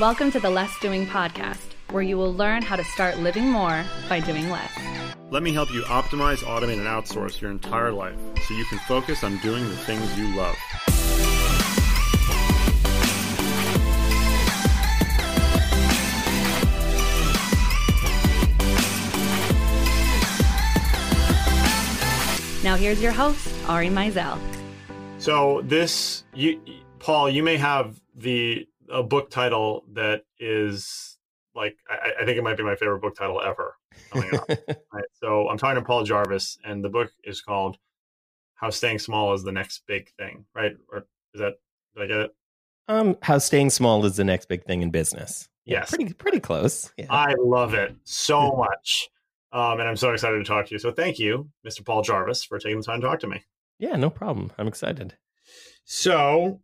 Welcome to the Less Doing Podcast, where you will learn how to start living more by doing less. Let me help you optimize, automate, and outsource your entire life so you can focus on doing the things you love. Now, here's your host, Ari Meisel. So, this, you, Paul, you may have the a book title that is like I, I think it might be my favorite book title ever coming up. right? So I'm talking to Paul Jarvis, and the book is called "How Staying Small Is the Next Big Thing." Right? Or is that did I get it? Um, how staying small is the next big thing in business. Yeah, Yes. pretty pretty close. Yeah. I love it so much, um, and I'm so excited to talk to you. So thank you, Mr. Paul Jarvis, for taking the time to talk to me. yeah, no problem. I'm excited. So,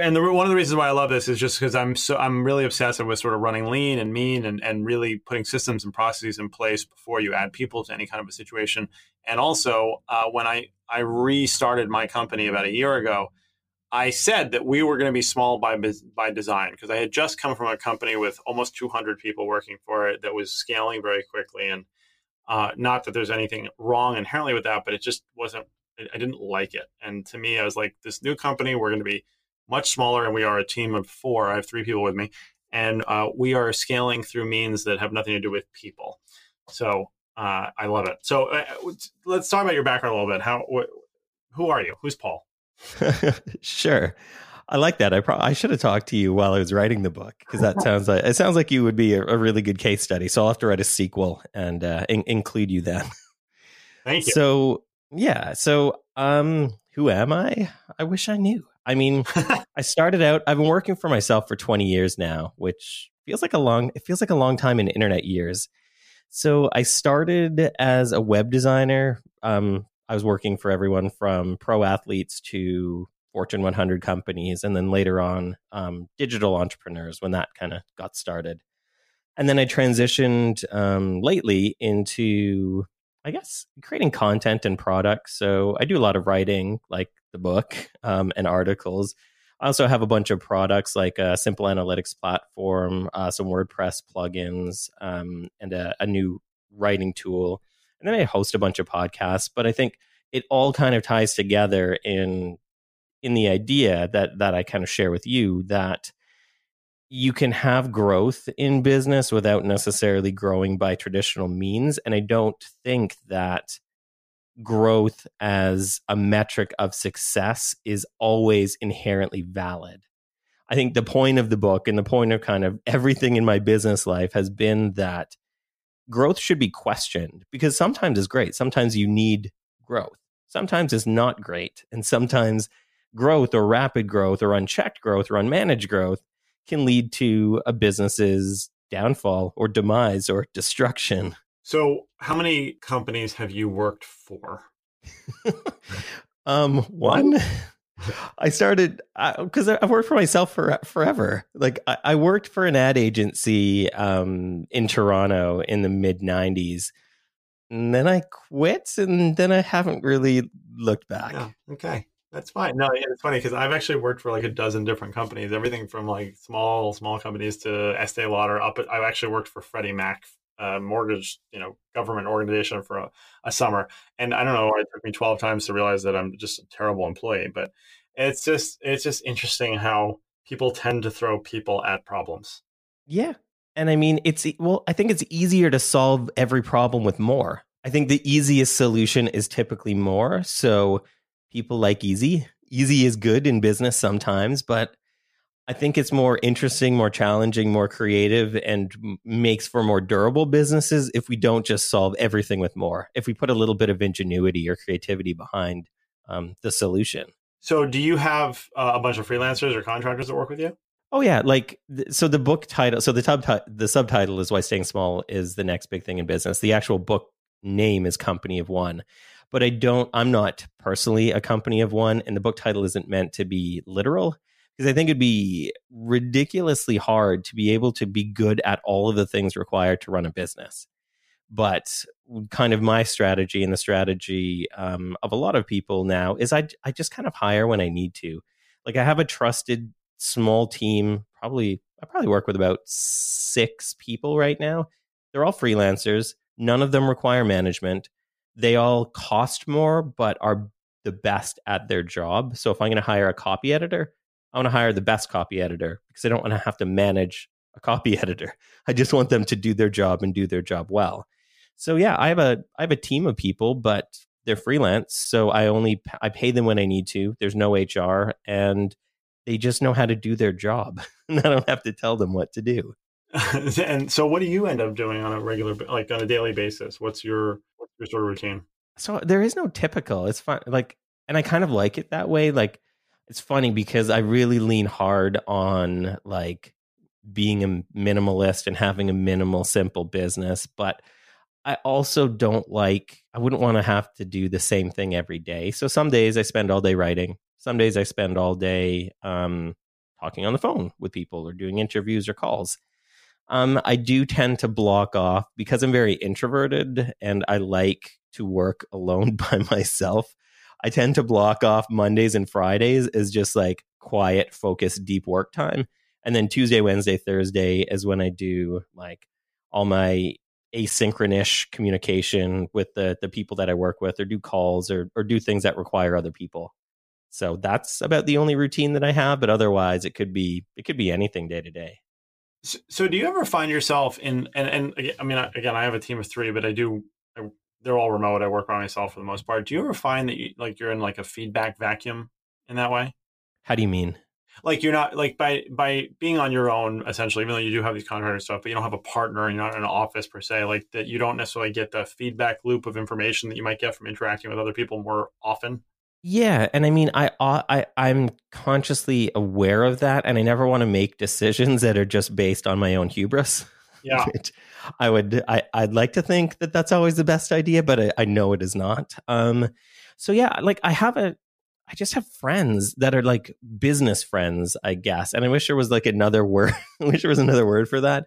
and the, one of the reasons why I love this is just because I'm so I'm really obsessive with sort of running lean and mean and and really putting systems and processes in place before you add people to any kind of a situation. And also, uh, when I I restarted my company about a year ago, I said that we were going to be small by by design because I had just come from a company with almost 200 people working for it that was scaling very quickly and. Uh, not that there's anything wrong inherently with that, but it just wasn't I I didn't like it. And to me, I was like, this new company, we're going to be much smaller, and we are a team of four. I have three people with me, and uh, we are scaling through means that have nothing to do with people. So uh, I love it. So uh, let's talk about your background a little bit. How, wh- who are you? Who's Paul? sure. I like that. I pro- I should have talked to you while I was writing the book because that sounds like it sounds like you would be a, a really good case study. So I'll have to write a sequel and uh, in- include you then. Thank you. So yeah. So um, who am I? I wish I knew. I mean, I started out. I've been working for myself for 20 years now, which feels like a long. It feels like a long time in internet years. So I started as a web designer. Um, I was working for everyone from pro athletes to Fortune 100 companies, and then later on, um, digital entrepreneurs when that kind of got started. And then I transitioned um, lately into, I guess, creating content and products. So I do a lot of writing, like the book um, and articles. I also have a bunch of products like a simple analytics platform, uh, some WordPress plugins, um, and a, a new writing tool. And then I host a bunch of podcasts. But I think it all kind of ties together in in the idea that that I kind of share with you that you can have growth in business without necessarily growing by traditional means. And I don't think that growth as a metric of success is always inherently valid. I think the point of the book and the point of kind of everything in my business life has been that growth should be questioned because sometimes it's great. Sometimes you need growth. Sometimes it's not great. And sometimes growth or rapid growth or unchecked growth or unmanaged growth can lead to a business's downfall or demise or destruction. So, how many companies have you worked for? um, one. I started because I've worked for myself for forever. Like I, I worked for an ad agency um, in Toronto in the mid '90s, and then I quit, and then I haven't really looked back. Yeah, okay. That's fine. No, yeah, it's funny because I've actually worked for like a dozen different companies, everything from like small, small companies to Estee Lauder. Up, I've actually worked for Freddie Mac, uh, mortgage, you know, government organization for a, a summer. And I don't know, it took me twelve times to realize that I'm just a terrible employee. But it's just, it's just interesting how people tend to throw people at problems. Yeah. And I mean, it's well, I think it's easier to solve every problem with more. I think the easiest solution is typically more. So people like easy. Easy is good in business sometimes, but I think it's more interesting, more challenging, more creative, and m- makes for more durable businesses if we don't just solve everything with more. If we put a little bit of ingenuity or creativity behind um, the solution. So, do you have uh, a bunch of freelancers or contractors that work with you? Oh yeah, like th- so the book title, so the tub the subtitle is why staying small is the next big thing in business. The actual book name is Company of One, but I don't. I'm not personally a company of one, and the book title isn't meant to be literal because I think it'd be ridiculously hard to be able to be good at all of the things required to run a business. But kind of my strategy and the strategy um, of a lot of people now is I I just kind of hire when I need to. Like I have a trusted small team, probably I probably work with about six people right now. They're all freelancers. None of them require management. They all cost more, but are the best at their job. So if I'm going to hire a copy editor, I want to hire the best copy editor because I don't want to have to manage a copy editor. I just want them to do their job and do their job well. So yeah, I have a I have a team of people, but they're freelance, so I only I pay them when I need to. There's no HR and they just know how to do their job. and I don't have to tell them what to do. and so what do you end up doing on a regular like on a daily basis? What's your what's your sort of routine? So there is no typical. It's fun like and I kind of like it that way. Like it's funny because I really lean hard on like being a minimalist and having a minimal, simple business. But I also don't like, I wouldn't want to have to do the same thing every day. So some days I spend all day writing. Some days I spend all day um, talking on the phone with people or doing interviews or calls. Um, I do tend to block off because I'm very introverted and I like to work alone by myself. I tend to block off Mondays and Fridays as just like quiet, focused, deep work time. And then Tuesday, Wednesday, Thursday is when I do like all my asynchronous communication with the the people that I work with or do calls or or do things that require other people. So that's about the only routine that I have, but otherwise it could be it could be anything day to day. So, so, do you ever find yourself in and and I mean again I have a team of 3 but I do they're all remote. I work by myself for the most part. Do you ever find that you like you're in like a feedback vacuum in that way? How do you mean? like you're not like by by being on your own essentially even though you do have these contractor stuff but you don't have a partner and you're not in an office per se like that you don't necessarily get the feedback loop of information that you might get from interacting with other people more often yeah and i mean i uh, i i'm consciously aware of that and i never want to make decisions that are just based on my own hubris yeah i would i i'd like to think that that's always the best idea but i, I know it is not um so yeah like i have a I just have friends that are like business friends, I guess. And I wish there was like another word. I wish there was another word for that.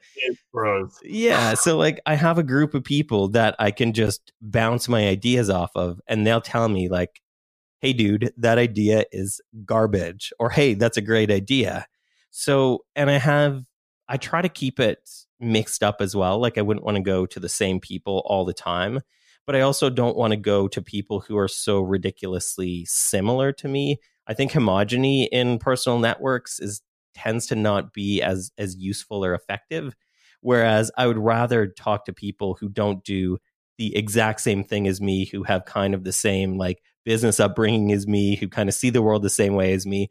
Yeah. So like I have a group of people that I can just bounce my ideas off of and they'll tell me like, hey dude, that idea is garbage. Or hey, that's a great idea. So and I have I try to keep it mixed up as well. Like I wouldn't want to go to the same people all the time but I also don't want to go to people who are so ridiculously similar to me. I think homogeny in personal networks is tends to not be as as useful or effective. Whereas I would rather talk to people who don't do the exact same thing as me, who have kind of the same like business upbringing as me, who kind of see the world the same way as me.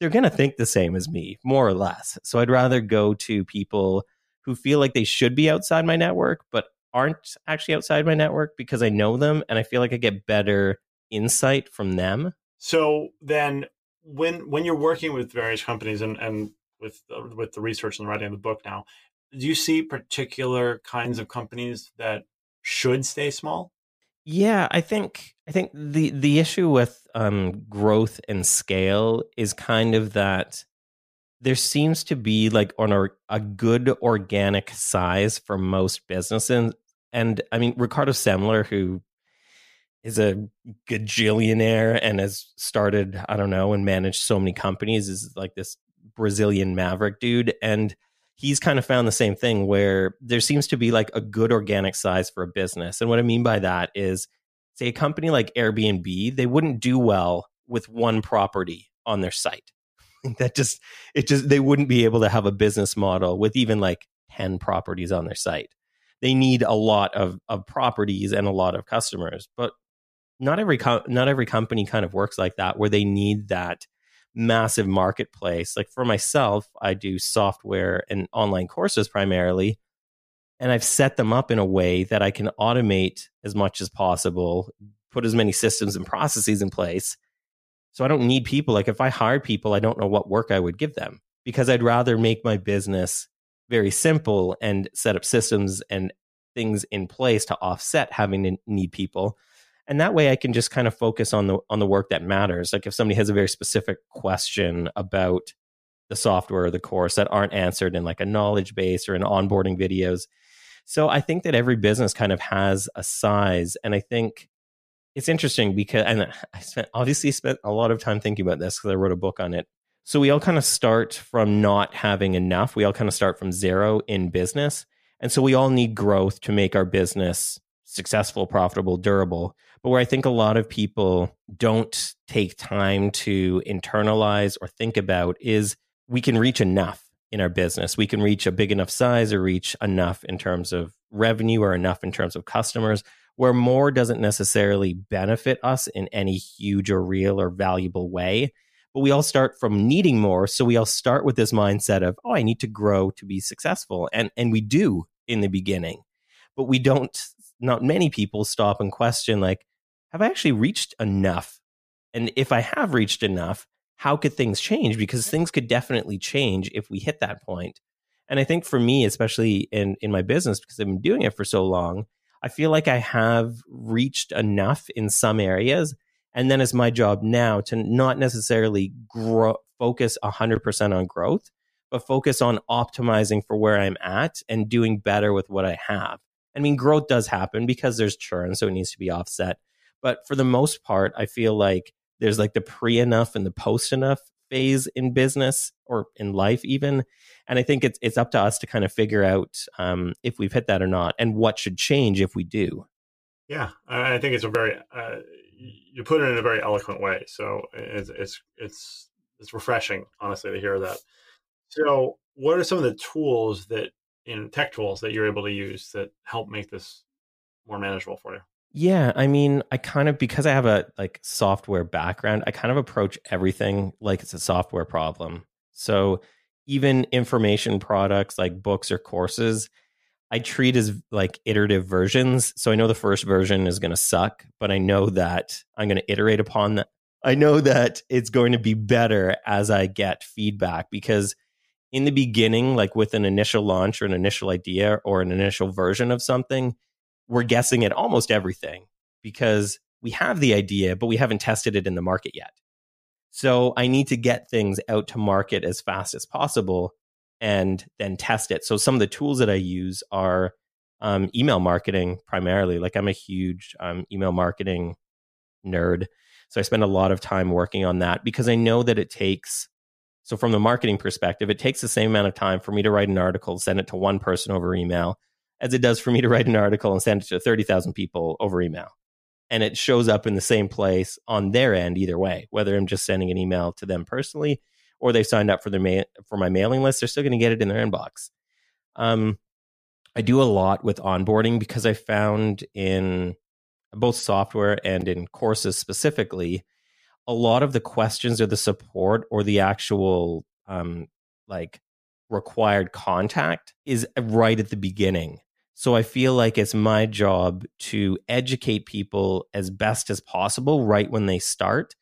They're going to think the same as me, more or less. So I'd rather go to people who feel like they should be outside my network, but aren't actually outside my network because I know them and I feel like I get better insight from them. So then when when you're working with various companies and and with uh, with the research and the writing of the book now, do you see particular kinds of companies that should stay small? Yeah, I think I think the the issue with um, growth and scale is kind of that there seems to be like on a, a good organic size for most businesses and I mean, Ricardo Semler, who is a gajillionaire and has started, I don't know, and managed so many companies, is like this Brazilian maverick dude. And he's kind of found the same thing where there seems to be like a good organic size for a business. And what I mean by that is, say, a company like Airbnb, they wouldn't do well with one property on their site. that just, it just, they wouldn't be able to have a business model with even like 10 properties on their site. They need a lot of of properties and a lot of customers but not every not every company kind of works like that where they need that massive marketplace. Like for myself i do software and online courses primarily and i've set them up in a way that i can automate as much as possible put as many systems and processes in place so i don't need people. Like if i hire people i don't know what work i would give them because i'd rather make my business very simple and set up systems and things in place to offset having to need people. And that way i can just kind of focus on the on the work that matters. Like if somebody has a very specific question about the software or the course that aren't answered in like a knowledge base or in onboarding videos. So i think that every business kind of has a size. And i think it's interesting because and i spent obviously spent a lot of time thinking about this because i wrote a book on it So we all kind of start from not having enough. We all kind of start from zero in business. And so we all need growth to make our business successful, profitable, durable. But where I think a lot of people don't take time to internalize or think about is we can reach enough in our business. We can reach a big enough size or reach enough in terms of revenue or enough in terms of customers where more doesn't necessarily benefit us in any huge or real or valuable way. But we all start from needing more. So we all start with this mindset of, oh, I need to grow to be successful. And and we do in the beginning. But we don't not many people stop and question like, have I actually reached enough? And if I have reached enough, how could things change? Because things could definitely change if we hit that point. And I think for me, especially in in my business, because I've been doing it for so long, I feel like I have reached enough in some areas. And then it's my job now to not necessarily grow, focus 100% on growth, but focus on optimizing for where I'm at and doing better with what I have. I mean, growth does happen because there's churn, so it needs to be offset. But for the most part, I feel like there's like the pre enough and the post enough phase in business or in life even and i think it's it's up to us to kind of figure out um, if we've hit that or not and what should change if we do. Yeah i think it's a very uh, you put it in a very eloquent way so it's it's it's it's refreshing honestly to hear that. So what are some of the tools that in tech tools that you're able to use that help make this more manageable for you yeah, I mean, I kind of because I have a like software background, I kind of approach everything like it's a software problem. So even information products like books or courses, I treat as like iterative versions. So I know the first version is going to suck, but I know that I'm going to iterate upon that. I know that it's going to be better as I get feedback because in the beginning, like with an initial launch or an initial idea or an initial version of something, we're guessing at almost everything because we have the idea, but we haven't tested it in the market yet. So I need to get things out to market as fast as possible and then test it. So some of the tools that I use are um, email marketing primarily. Like I'm a huge um, email marketing nerd. So I spend a lot of time working on that because I know that it takes, so from the marketing perspective, it takes the same amount of time for me to write an article, send it to one person over email, as it does for me to write an article and send it to 30,000 people over email. And it shows up in the same place on their end either way, whether I'm just sending an email to them personally or they've signed up for their ma- for my mailing list, they're still going to get it in their inbox. Um, I do a lot with onboarding because I found in both software and in courses specifically, a lot of the questions or the support or the actual um, like required contact is right at the beginning. So I feel like it's my job to educate people as best as possible right when they start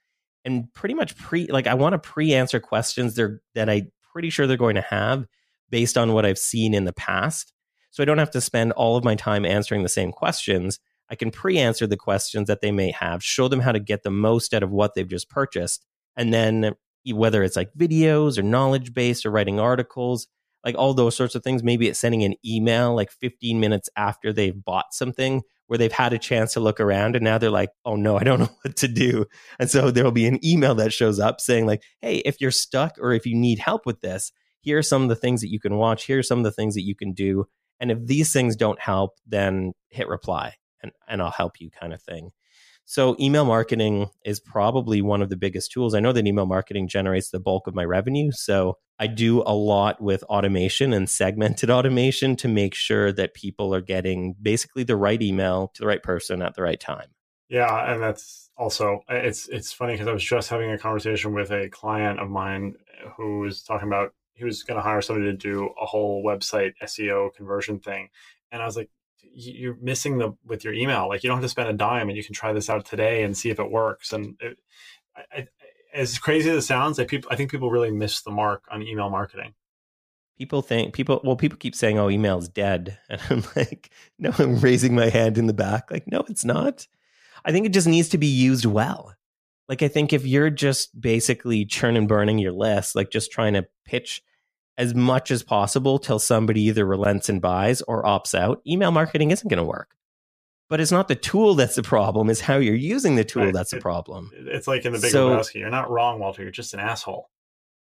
and pretty much pre like I want to pre-answer questions they're that I pretty sure they're going to have based on what I've seen in the past. So I don't have to spend all of my time answering the same questions. I can pre-answer the questions that they may have, show them how to get the most out of what they've just purchased, and then whether it's like videos or knowledge based or writing articles, like all those sorts of things. Maybe it's sending an email like 15 minutes after they've bought something where they've had a chance to look around and now they're like, oh no, I don't know what to do. And so there'll be an email that shows up saying, like, hey, if you're stuck or if you need help with this, here are some of the things that you can watch. Here are some of the things that you can do. And if these things don't help, then hit reply and, and I'll help you kind of thing. So email marketing is probably one of the biggest tools. I know that email marketing generates the bulk of my revenue. So I do a lot with automation and segmented automation to make sure that people are getting basically the right email to the right person at the right time. Yeah, and that's also uh, it's it's funny because I was just having a conversation with a client of mine who was talking about he was going to hire somebody to do a whole website SEO conversion thing, and I was like, you're missing the with your email. Like you don't have to spend a dime, and you can try this out today and see if it works. And it, I, as crazy as it sounds, I people I think people really miss the mark on email marketing. People think people well, people keep saying, "Oh, email's dead," and I'm like, "No, I'm raising my hand in the back." Like, no, it's not. I think it just needs to be used well. Like, I think if you're just basically churn and burning your list, like just trying to pitch as much as possible till somebody either relents and buys or opts out, email marketing isn't going to work. But it's not the tool that's the problem; it's how you're using the tool that's the problem. It's like in the Big so, Lebowski. You're not wrong, Walter. You're just an asshole.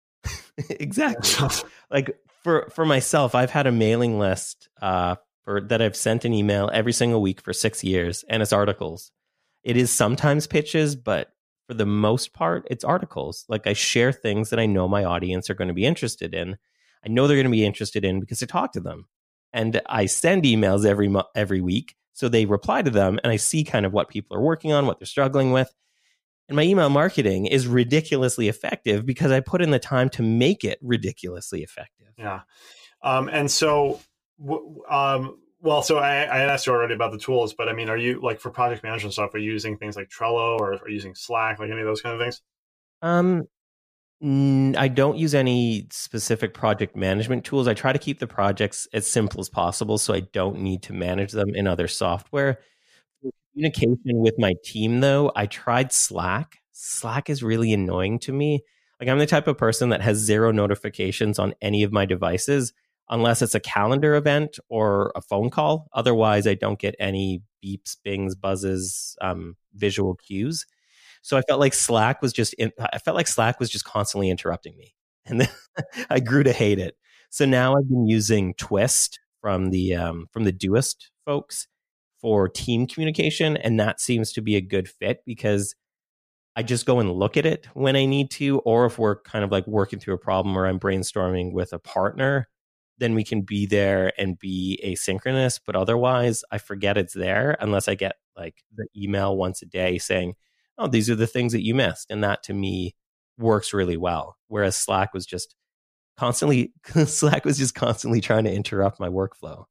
exactly. like for for myself, I've had a mailing list uh, for that I've sent an email every single week for six years, and it's articles. It is sometimes pitches, but for the most part, it's articles. Like I share things that I know my audience are going to be interested in. I know they're going to be interested in because I talk to them, and I send emails every mo- every week. So they reply to them, and I see kind of what people are working on, what they're struggling with. And my email marketing is ridiculously effective because I put in the time to make it ridiculously effective. Yeah. Um, and so, um, well, so I, I asked you already about the tools, but I mean, are you like for project management stuff, are you using things like Trello or are you using Slack, like any of those kind of things? Um, I don't use any specific project management tools. I try to keep the projects as simple as possible so I don't need to manage them in other software. Communication with my team though i tried slack. Slack is really annoying to me. Like i'm the type of person that has zero notifications on any of my devices unless it's a calendar event or a phone call. Otherwise i don't get any beeps bings buzzes um, visual cues so i felt like slack was just in, i felt like slack was just constantly interrupting me and then i grew to hate it so now i've been using twist from the um, from the doist folks for team communication. And that seems to be a good fit because I just go and look at it when I need to, or if we're kind of like working through a problem or I'm brainstorming with a partner, then we can be there and be asynchronous. But otherwise, I forget it's there unless I get like the email once a day saying, oh, these are the things that you missed. And that to me works really well. Whereas Slack was just constantly, Slack was just constantly trying to interrupt my workflow.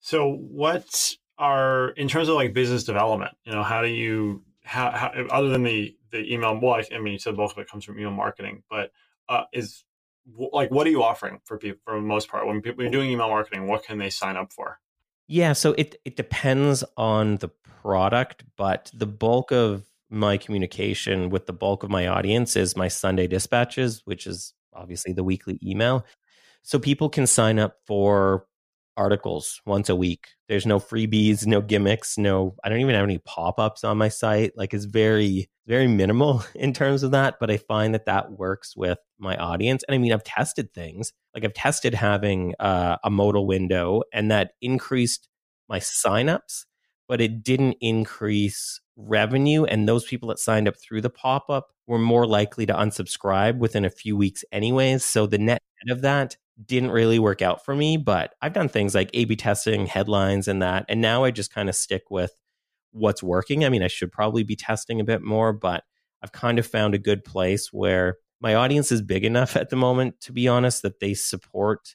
So, what are in terms of like business development you know how do you how, how other than the the email well I, mean you said most of it comes from email marketing but uh, is like what are you offering for people for the most part when people are doing email marketing what can they sign up for yeah so it it depends on the product but the bulk of my communication with the bulk of my audience is my sunday dispatches which is obviously the weekly email so people can sign up for articles once a week. There's no freebies, no gimmicks, no I don't even have any pop-ups on my site. Like it's very very minimal in terms of that, but I find that that works with my audience. And I mean, I've tested things. Like I've tested having uh, a modal window and that increased my signups, but it didn't increase revenue and those people that signed up through the pop-up were more likely to unsubscribe within a few weeks anyways so the net of that didn't really work out for me, but I've done things like A B testing, headlines, and that. And now I just kind of stick with what's working. I mean, I should probably be testing a bit more, but I've kind of found a good place where my audience is big enough at the moment, to be honest, that they support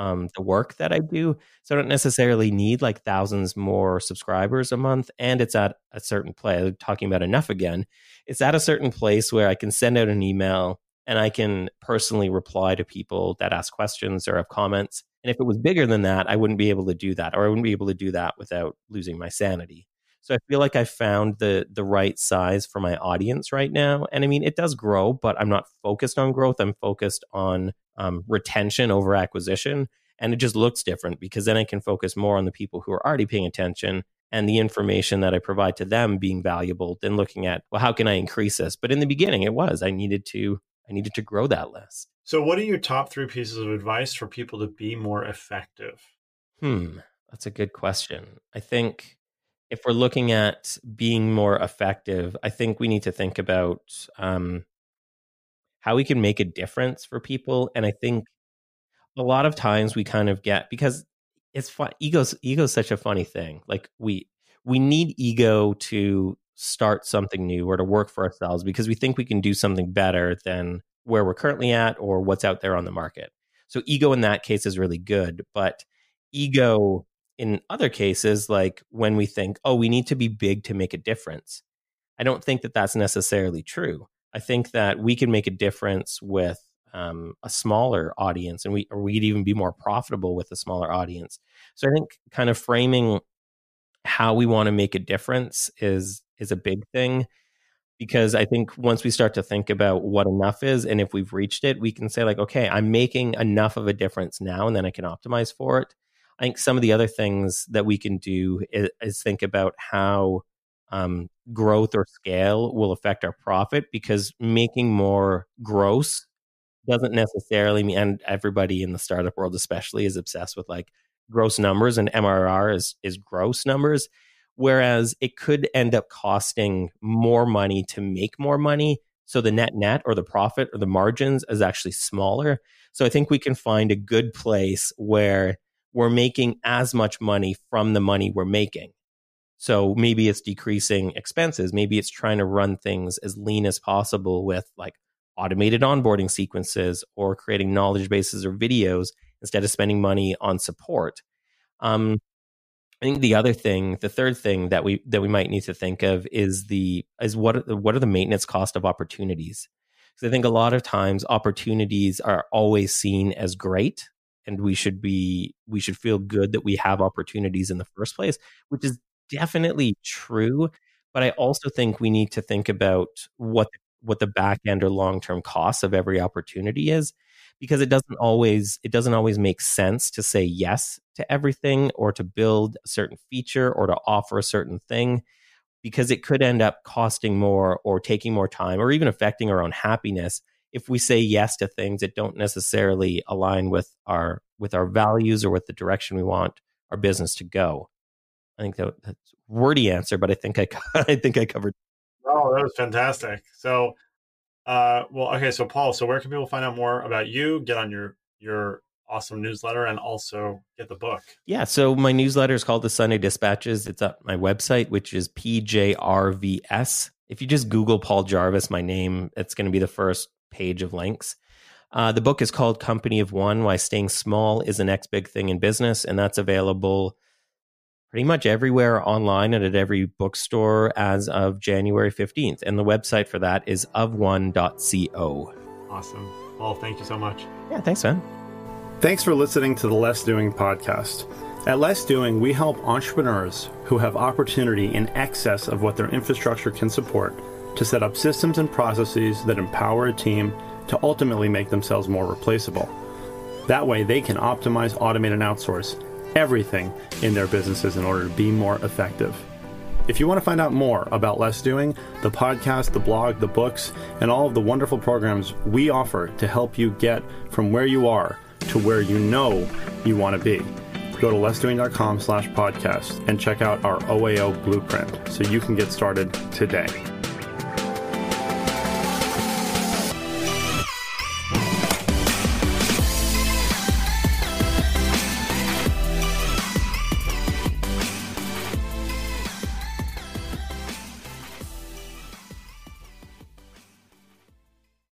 um, the work that I do. So I don't necessarily need like thousands more subscribers a month. And it's at a certain place, talking about enough again, it's at a certain place where I can send out an email and I can personally reply to people that ask questions or have comments. And if it was bigger than that, I wouldn't be able to do that, or I wouldn't be able to do that without losing my sanity. So I feel like I found the the right size for my audience right now. And I mean, it does grow, but I'm not focused on growth. I'm focused on um, retention over acquisition. And it just looks different because then I can focus more on the people who are already paying attention and the information that I provide to them being valuable than looking at, well, how can I increase this? But in the beginning, it was I needed to I needed to grow that list. So, what are your top three pieces of advice for people to be more effective? Hmm, that's a good question. I think if we're looking at being more effective, I think we need to think about um, how we can make a difference for people. And I think a lot of times we kind of get because it's fun. Ego's ego's such a funny thing. Like we we need ego to start something new or to work for ourselves because we think we can do something better than where we're currently at or what's out there on the market. So ego in that case is really good, but ego in other cases like when we think, "Oh, we need to be big to make a difference." I don't think that that's necessarily true. I think that we can make a difference with um, a smaller audience, and we or we'd even be more profitable with a smaller audience. So I think kind of framing how we want to make a difference is is a big thing because I think once we start to think about what enough is and if we've reached it, we can say like, okay, I'm making enough of a difference now, and then I can optimize for it. I think some of the other things that we can do is, is think about how um, growth or scale will affect our profit because making more gross doesn't necessarily mean, and everybody in the startup world, especially, is obsessed with like gross numbers, and MRR is is gross numbers. Whereas it could end up costing more money to make more money. So the net net or the profit or the margins is actually smaller. So I think we can find a good place where we're making as much money from the money we're making. So maybe it's decreasing expenses. Maybe it's trying to run things as lean as possible with like automated onboarding sequences or creating knowledge bases or videos instead of spending money on support. Um, I think the other thing, the third thing that we that we might need to think of is the is what what are the maintenance cost of opportunities? Because I think a lot of times opportunities are always seen as great, and we should be we should feel good that we have opportunities in the first place, which is definitely true. But I also think we need to think about what what the back end or long term costs of every opportunity is because it doesn't always it doesn't always make sense to say yes to everything or to build a certain feature or to offer a certain thing because it could end up costing more or taking more time or even affecting our own happiness if we say yes to things that don't necessarily align with our with our values or with the direction we want our business to go. I think that, that's wordy answer, but I think I I think I covered. Oh, that was fantastic. So, uh, well, okay. So, Paul, so where can people find out more about you? Get on your your awesome newsletter and also get the book. Yeah. So my newsletter is called the Sunday Dispatches. It's at my website, which is PJRVS. If you just Google Paul Jarvis, my name, it's going to be the first page of links. Uh, the book is called Company of One Why Staying Small is the Next Big Thing in Business. And that's available pretty much everywhere online and at every bookstore as of January 15th. And the website for that is ofone.co. Awesome. Paul, thank you so much. Yeah, thanks, man. Thanks for listening to the Less Doing podcast. At Less Doing, we help entrepreneurs who have opportunity in excess of what their infrastructure can support to set up systems and processes that empower a team to ultimately make themselves more replaceable. That way, they can optimize, automate, and outsource everything in their businesses in order to be more effective. If you want to find out more about Less Doing, the podcast, the blog, the books, and all of the wonderful programs we offer to help you get from where you are to where you know you want to be. Go to lessdoing.com slash podcast and check out our OAO blueprint so you can get started today.